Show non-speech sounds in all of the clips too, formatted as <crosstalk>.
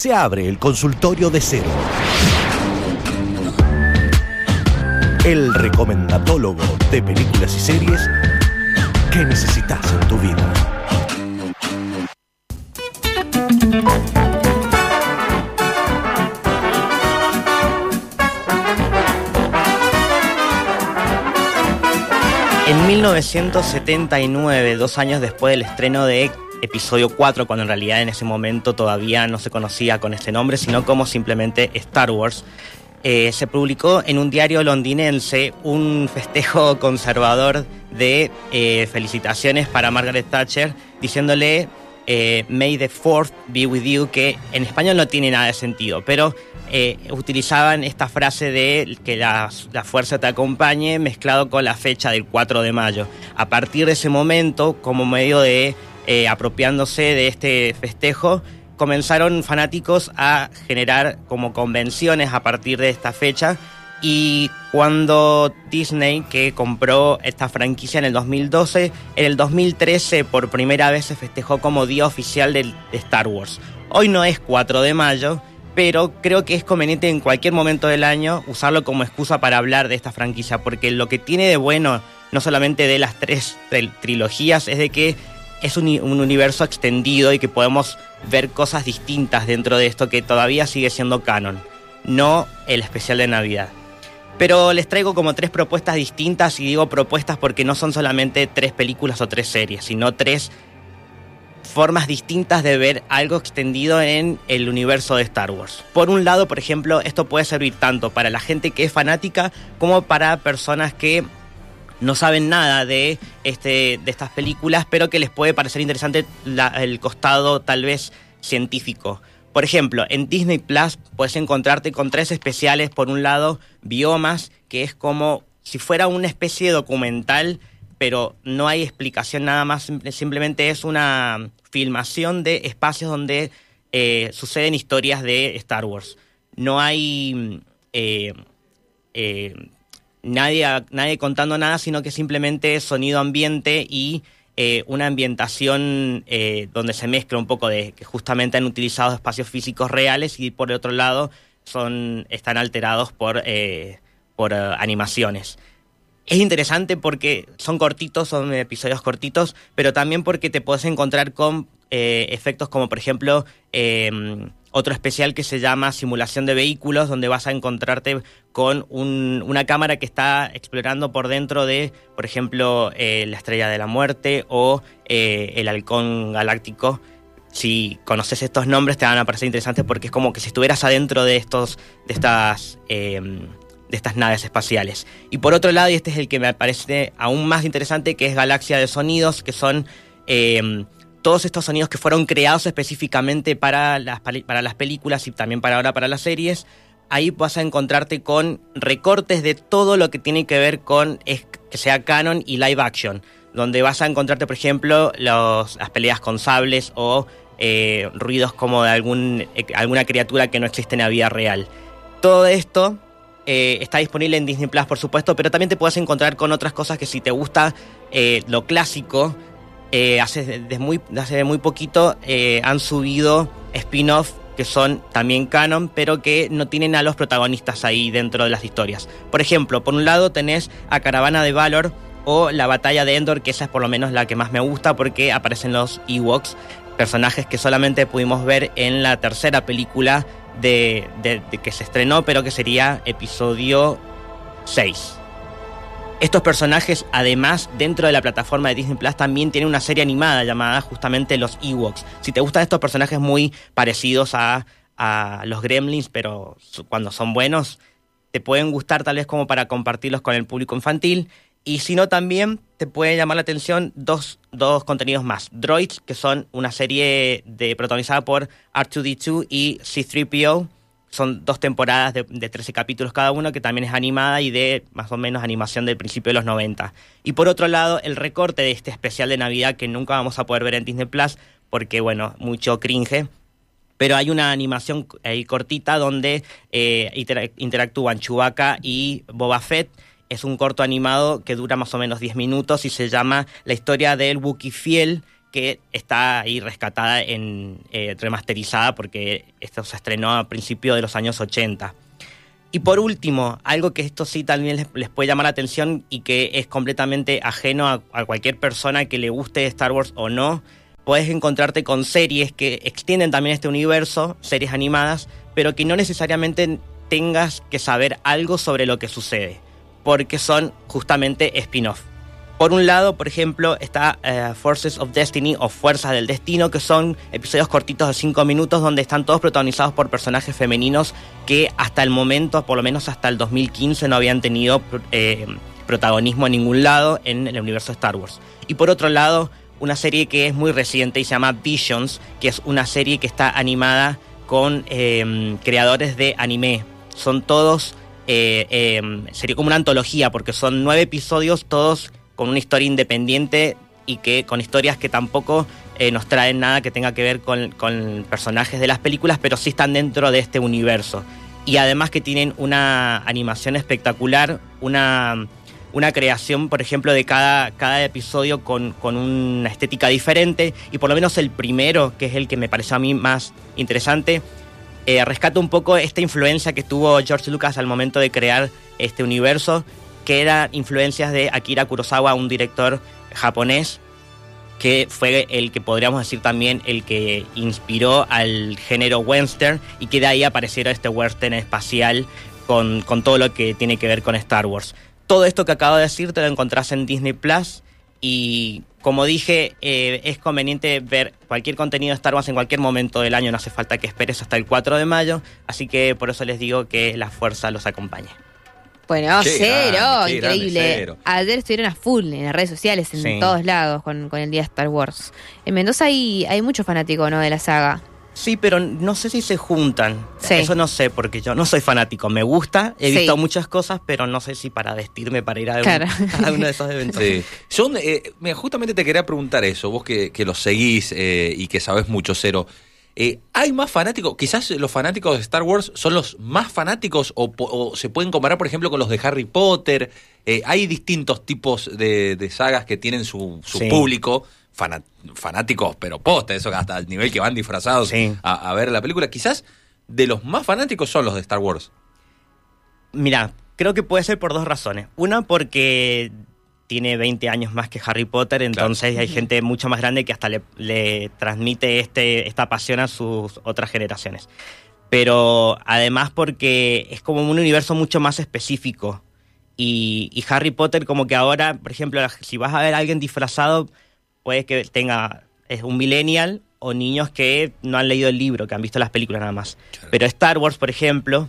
Se abre el consultorio de cero. El recomendatólogo de películas y series que necesitas en tu vida. En 1979, dos años después del estreno de episodio 4, cuando en realidad en ese momento todavía no se conocía con este nombre, sino como simplemente Star Wars, eh, se publicó en un diario londinense un festejo conservador de eh, felicitaciones para Margaret Thatcher, diciéndole eh, May the Fourth be with you, que en español no tiene nada de sentido, pero utilizaban esta frase de que la, la, fuerza te acompañe mezclado con la fecha del 4 de mayo. A partir de ese momento, como medio de apropiándose de este festejo, comenzaron fanáticos a generar como convenciones a partir de esta fecha y cuando Disney, que compró esta franquicia en el 2012, en el 2013 por primera vez se festejó como día oficial de Star Wars. Hoy no es 4 de mayo, pero creo que es conveniente en cualquier momento del año usarlo como excusa para hablar de esta franquicia, porque lo que tiene de bueno, no solamente de las tres trilogías, es de que es un, universo extendido y que podemos ver cosas distintas dentro de esto que todavía sigue siendo canon, no el especial de Navidad. Pero les traigo como tres propuestas distintas y digo propuestas porque no son solamente tres películas o tres series, sino tres formas distintas de ver algo extendido en el universo de Star Wars. Por un lado, por ejemplo, esto puede servir tanto para la gente que es fanática como para personas que no saben nada de, este, de estas películas, pero que les puede parecer interesante el costado tal vez científico. Por ejemplo, en Disney Plus puedes encontrarte con tres especiales. Por un lado, Biomas, que es como si fuera una especie de documental, pero no hay explicación nada más, simplemente es una filmación de espacios donde eh, suceden historias de Star Wars. No hay eh, eh, nadie, nadie contando nada, sino que simplemente sonido ambiente y eh, una ambientación eh, donde se mezcla un poco de que justamente han utilizado espacios físicos reales y por el otro lado son, están alterados por, eh, por animaciones. Es interesante porque son cortitos, son episodios cortitos, pero también porque te puedes encontrar con efectos como por ejemplo otro especial que se llama Simulación de Vehículos, donde vas a encontrarte con una cámara que está explorando por dentro de, por ejemplo, eh, la Estrella de la Muerte o eh, el Halcón Galáctico. Si conoces estos nombres te van a parecer interesantes porque es como que si estuvieras adentro de, estos, de, estas, em, de estas naves espaciales. Y por otro lado, y este es el que me parece aún más interesante, que es Galaxia de Sonidos, que son... Todos estos sonidos que fueron creados específicamente para las, para las películas y también para ahora para las series, ahí vas a encontrarte con recortes de todo lo que tiene que ver con que sea canon y live action, donde vas a encontrarte, por ejemplo, las peleas con sables o eh, ruidos como de algún, eh, alguna criatura que no existe en la vida real. Todo esto eh, está disponible en Disney Plus, por supuesto, pero también te puedes encontrar con otras cosas que si te gusta lo clásico, eh, hace, muy, hace muy poquito eh, han subido spin-off que son también canon, pero que no tienen a los protagonistas ahí dentro de las historias. Por ejemplo, por un lado tenés a Caravana de Valor o la Batalla de Endor, que esa es por lo menos la que más me gusta porque aparecen los Ewoks, personajes que solamente pudimos ver en la tercera película de que se estrenó, pero que sería episodio 6. Estos personajes, además, dentro de la plataforma de Disney Plus, también tienen una serie animada llamada justamente Los Ewoks. Si te gustan estos personajes muy parecidos a, los Gremlins, pero cuando son buenos, te pueden gustar tal vez como para compartirlos con el público infantil. Y si no, también te puede llamar la atención dos, dos contenidos más. Droids, que son una serie de, protagonizada por R2D2 y C3PO son dos temporadas de, 13 capítulos cada uno, que también es animada y de más o menos animación del principio de los 90. Y por otro lado, el recorte de este especial de Navidad que nunca vamos a poder ver en Disney Plus, porque bueno, mucho cringe. Pero hay una animación ahí cortita donde eh, interactúan Chewbacca y Boba Fett. Es un corto animado que dura más o menos 10 minutos y se llama La historia del Wookiee fiel, que está ahí rescatada en eh, remasterizada porque esto se estrenó a principios de los años 80. Y por último, algo que esto sí también les, puede llamar la atención y que es completamente ajeno a, cualquier persona que le guste Star Wars o no, puedes encontrarte con series que extienden también este universo, series animadas, pero que no necesariamente tengas que saber algo sobre lo que sucede, porque son justamente spin-off. Por un lado, por ejemplo, está eh, Forces of Destiny o Fuerzas del Destino, que son episodios cortitos de 5 minutos donde están todos protagonizados por personajes femeninos que hasta el momento, por lo menos hasta el 2015, no habían tenido eh, protagonismo en ningún lado en el universo de Star Wars. Y por otro lado, una serie que es muy reciente y se llama Visions, que es una serie que está animada con eh, creadores de anime. Son todos, sería como una antología, porque son nueve episodios, todos con una historia independiente y que con historias que tampoco eh, nos traen nada que tenga que ver con, personajes de las películas, pero sí están dentro de este universo. Y además que tienen una animación espectacular, una, una creación, por ejemplo, de cada, cada episodio con, con, una estética diferente. Y por lo menos el primero, que es el que me pareció a mí más interesante, eh, rescata un poco esta influencia que tuvo George Lucas al momento de crear este universo que eran influencias de Akira Kurosawa, un director japonés que fue el que podríamos decir también el que inspiró al género western y que de ahí apareciera este western espacial con, todo lo que tiene que ver con Star Wars. Todo esto que acabo de decir te lo encontrás en Disney Plus y como dije, eh, es conveniente ver cualquier contenido de Star Wars en cualquier momento del año, no hace falta que esperes hasta el 4 de mayo, así que por eso les digo que la fuerza los acompañe. Bueno, cero, increíble. Ayer estuvieron a full en las redes sociales, en todos lados, con, el día de Star Wars. En Mendoza hay, hay muchos fanáticos, ¿no? De la saga. Sí, pero no sé si se juntan. Eso no sé, porque yo no soy fanático. Me gusta, he visto muchas cosas, pero no sé si para vestirme para ir a, <laughs> uno de esos eventos. Sí. Eh, justamente te quería preguntar eso, vos que, que lo seguís eh, y que sabes mucho, Cero. Eh, ¿Hay más fanáticos? Quizás los fanáticos de Star Wars son los más fanáticos o, se pueden comparar, por ejemplo, con los de Harry Potter. Eh, hay distintos tipos de, sagas que tienen su, público, fanáticos, pero posta, eso hasta el nivel que van disfrazados a, ver la película. Quizás de los más fanáticos son los de Star Wars. Mira, creo que puede ser por dos razones. Una, porque tiene 20 años más que Harry Potter, entonces hay gente mucho más grande que hasta le, transmite este, esta pasión a sus otras generaciones. Pero además porque es como un universo mucho más específico. Y, Harry Potter como que ahora, por ejemplo, si vas a ver a alguien disfrazado, puede que tenga es un millennial o niños que no han leído el libro, que han visto las películas nada más. Pero Star Wars, por ejemplo,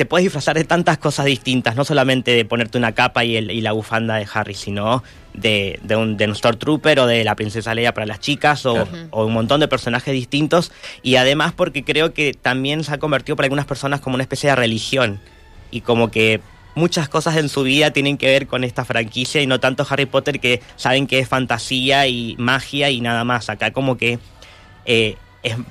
te puedes disfrazar de tantas cosas distintas, no solamente de ponerte una capa y, el, y la bufanda de Harry, sino de, de, un, de Stormtrooper o de la princesa Leia para las chicas o, un montón de personajes distintos. Y además porque creo que también se ha convertido para algunas personas como una especie de religión y como que muchas cosas en su vida tienen que ver con esta franquicia y no tanto Harry Potter que saben que es fantasía y magia y nada más. Acá como que eh,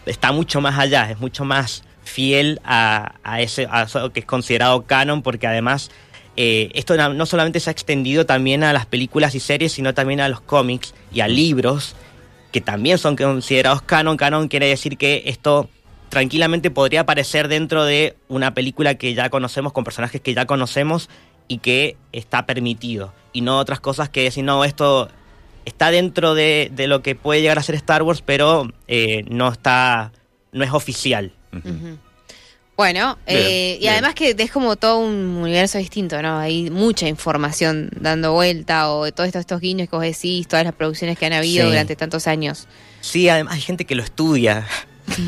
está mucho más allá, es mucho más fiel a, ese, eso que es considerado canon, porque además eh, esto no solamente se ha extendido también a las películas y series, sino también a los cómics y a libros, que también son considerados canon. Canon quiere decir que esto tranquilamente podría aparecer dentro de una película que ya conocemos, con personajes que ya conocemos y que está permitido. Y no otras cosas que decir, no, esto está dentro de, lo que puede llegar a ser Star Wars, pero eh, no está, no es oficial. Bueno, eh, y además que es como todo un universo distinto, ¿no? Hay mucha información dando vuelta o todos estos, estos guiños que vos decís, todas las producciones que han habido durante tantos años. Sí, además hay gente que lo estudia. <laughs>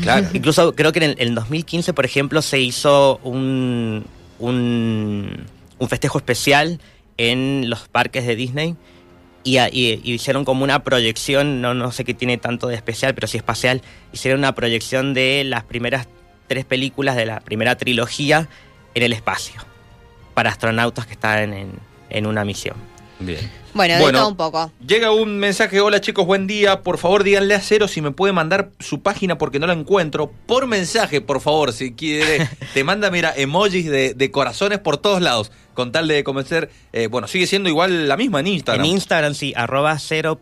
Claro. Incluso creo que en el, 2015, por ejemplo, se hizo un, un, festejo especial en los parques de Disney y, hicieron como una proyección, no, no sé qué tiene tanto de especial, pero sí espacial, hicieron una proyección de las primeras tres películas de la primera trilogía en el espacio, para astronautas que están en, en una misión. Bien. Bueno, de todo un poco. Llega un mensaje, hola chicos, buen día, por favor díganle a Cero si me puede mandar su página porque no la encuentro. Por mensaje, por favor, si quiere. <laughs> te manda, mira, emojis de, corazones por todos lados, con tal de convencer. Eh, bueno, sigue siendo igual la misma en Instagram. En Instagram, sí, arroba cero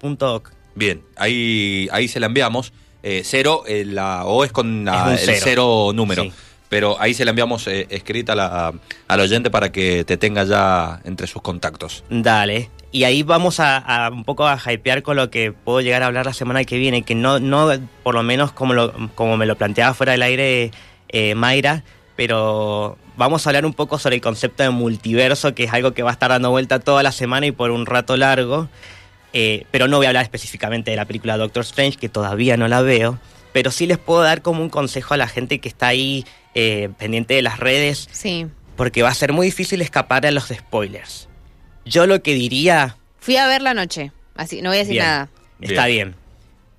Bien, ahí, ahí se la enviamos. Eh, cero, eh, la O es con el cero número. Pero ahí se la enviamos eh, escrita a la, al oyente para que te tenga ya entre sus contactos. Dale. Y ahí vamos a, un poco a hypear con lo que puedo llegar a hablar la semana que viene, que no, no por lo menos como, lo, como me lo planteaba fuera del aire Mayra, pero vamos a hablar un poco sobre el concepto de multiverso, que es algo que va a estar dando vuelta toda la semana y por un rato largo. Eh, pero no voy a hablar específicamente de la película Doctor Strange, que todavía no la veo, pero sí les puedo dar como un consejo a la gente que está ahí eh, pendiente de las redes, sí. porque va a ser muy difícil escapar a los spoilers. Yo lo que diría... Fui a ver la noche, así no voy a decir nada. Está bien.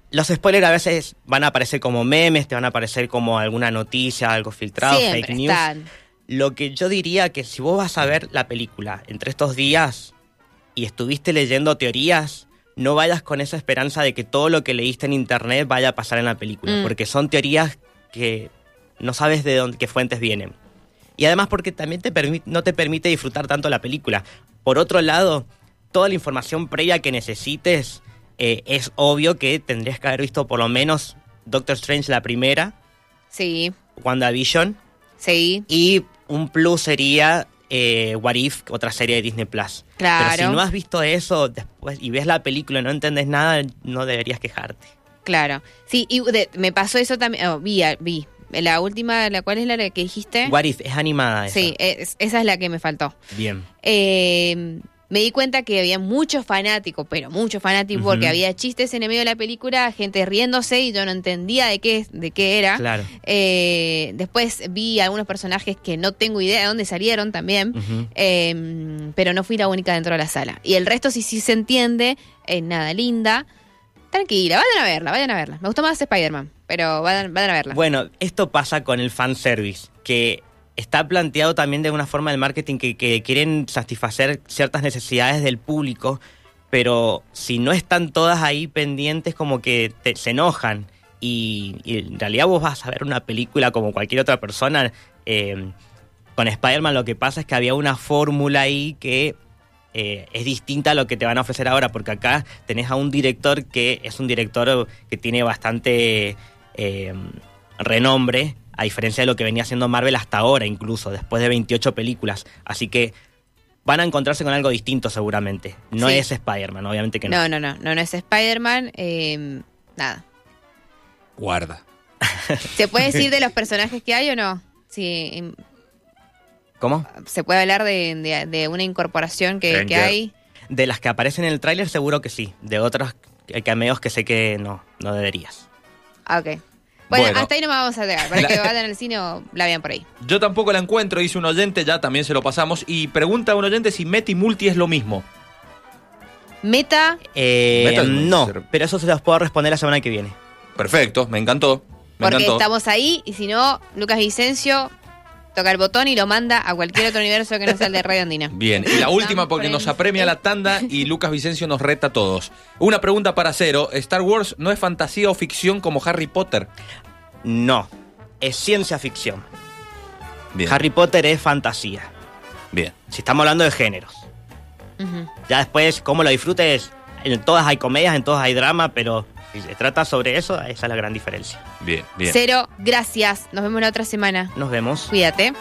Los spoilers a veces van a aparecer como memes, te van a aparecer como alguna noticia, algo filtrado, fake news. Lo que yo diría que si vos vas a ver la película entre estos días, y estuviste leyendo teorías, no vayas con esa esperanza de que todo lo que leíste en internet vaya a pasar en la película, mm. porque son teorías que no sabes de dónde, qué fuentes vienen. Y además porque también te no te permite disfrutar tanto la película. Por otro lado, toda la información previa que necesites, eh, es obvio que tendrías que haber visto por lo menos Doctor Strange la primera. Sí. WandaVision. Sí. Y un plus sería eh, What If, otra serie de Disney Plus. Claro. Pero si no has visto eso después y ves la película y no entendés nada, no deberías quejarte. Claro. Sí, y me pasó eso también. Oh, vi, vi. La última, ¿la cuál es la que dijiste? What If, es animada. Esa. Sí, esa es la que me faltó. Bien. Eh, me di cuenta que había muchos fanáticos, pero muchos fanáticos, porque había chistes en el medio de la película, gente riéndose y yo no entendía de qué, de qué era. Claro. Eh, después vi algunos personajes que no tengo idea de dónde salieron también, em, pero no fui la única dentro de la sala. Y el resto sí, sí se entiende, es nada linda. Tranquila, vayan a verla, vayan a verla. Me gustó más Spider-Man, pero vayan, vayan a verla. Bueno, esto pasa con el fanservice, que está planteado también de una forma del marketing que, quieren satisfacer ciertas necesidades del público, pero si no están todas ahí pendientes, como que se enojan. Y, en realidad vos vas a ver una película como cualquier otra persona. Eh, con Spider-Man lo que pasa es que había una fórmula ahí que eh, es distinta a lo que te van a ofrecer ahora, porque acá tenés a un director que es un director que tiene bastante eh, renombre a diferencia de lo que venía haciendo Marvel hasta ahora, incluso, después de 28 películas. Así que van a encontrarse con algo distinto seguramente. No es Spider-Man, obviamente que no. No, no, no, no, no es Spider-Man. Eh, nada. Guarda. <laughs> ¿Se puede decir de los personajes que hay o no? Sí. Em, ¿Cómo? ¿Se puede hablar de, una incorporación que, hay? De las que aparecen en el tráiler seguro que sí. De otros cameos que sé que no, no deberías. Ah, ok. Bueno, hasta ahí no me vamos a llegar. Para que vayan al cine o la vean por ahí. Yo tampoco la encuentro, dice un oyente, ya también se lo pasamos. Y pregunta a un oyente si Meta y Multi es lo mismo. Meta. Eh, no, pero eso se los puedo responder la semana que viene. Perfecto, me encantó. Porque estamos ahí y si no, Lucas Vicencio toca el botón y lo manda a cualquier otro universo que no sea el de Radio Andina. Bien, y la última porque nos apremia la tanda y <laughs> Lucas Vicencio nos reta a todos. Una pregunta para cero, ¿Star Wars no es fantasía o ficción como Harry Potter? No, es ciencia ficción. Harry Potter es fantasía. Bien. Si estamos hablando de géneros. Ya después, cómo lo disfrutes, en todas hay comedias, en todas hay drama, pero si se trata sobre eso, esa es la gran diferencia. Bien, bien. Cero, gracias. Nos vemos la otra semana. Nos vemos. Cuídate.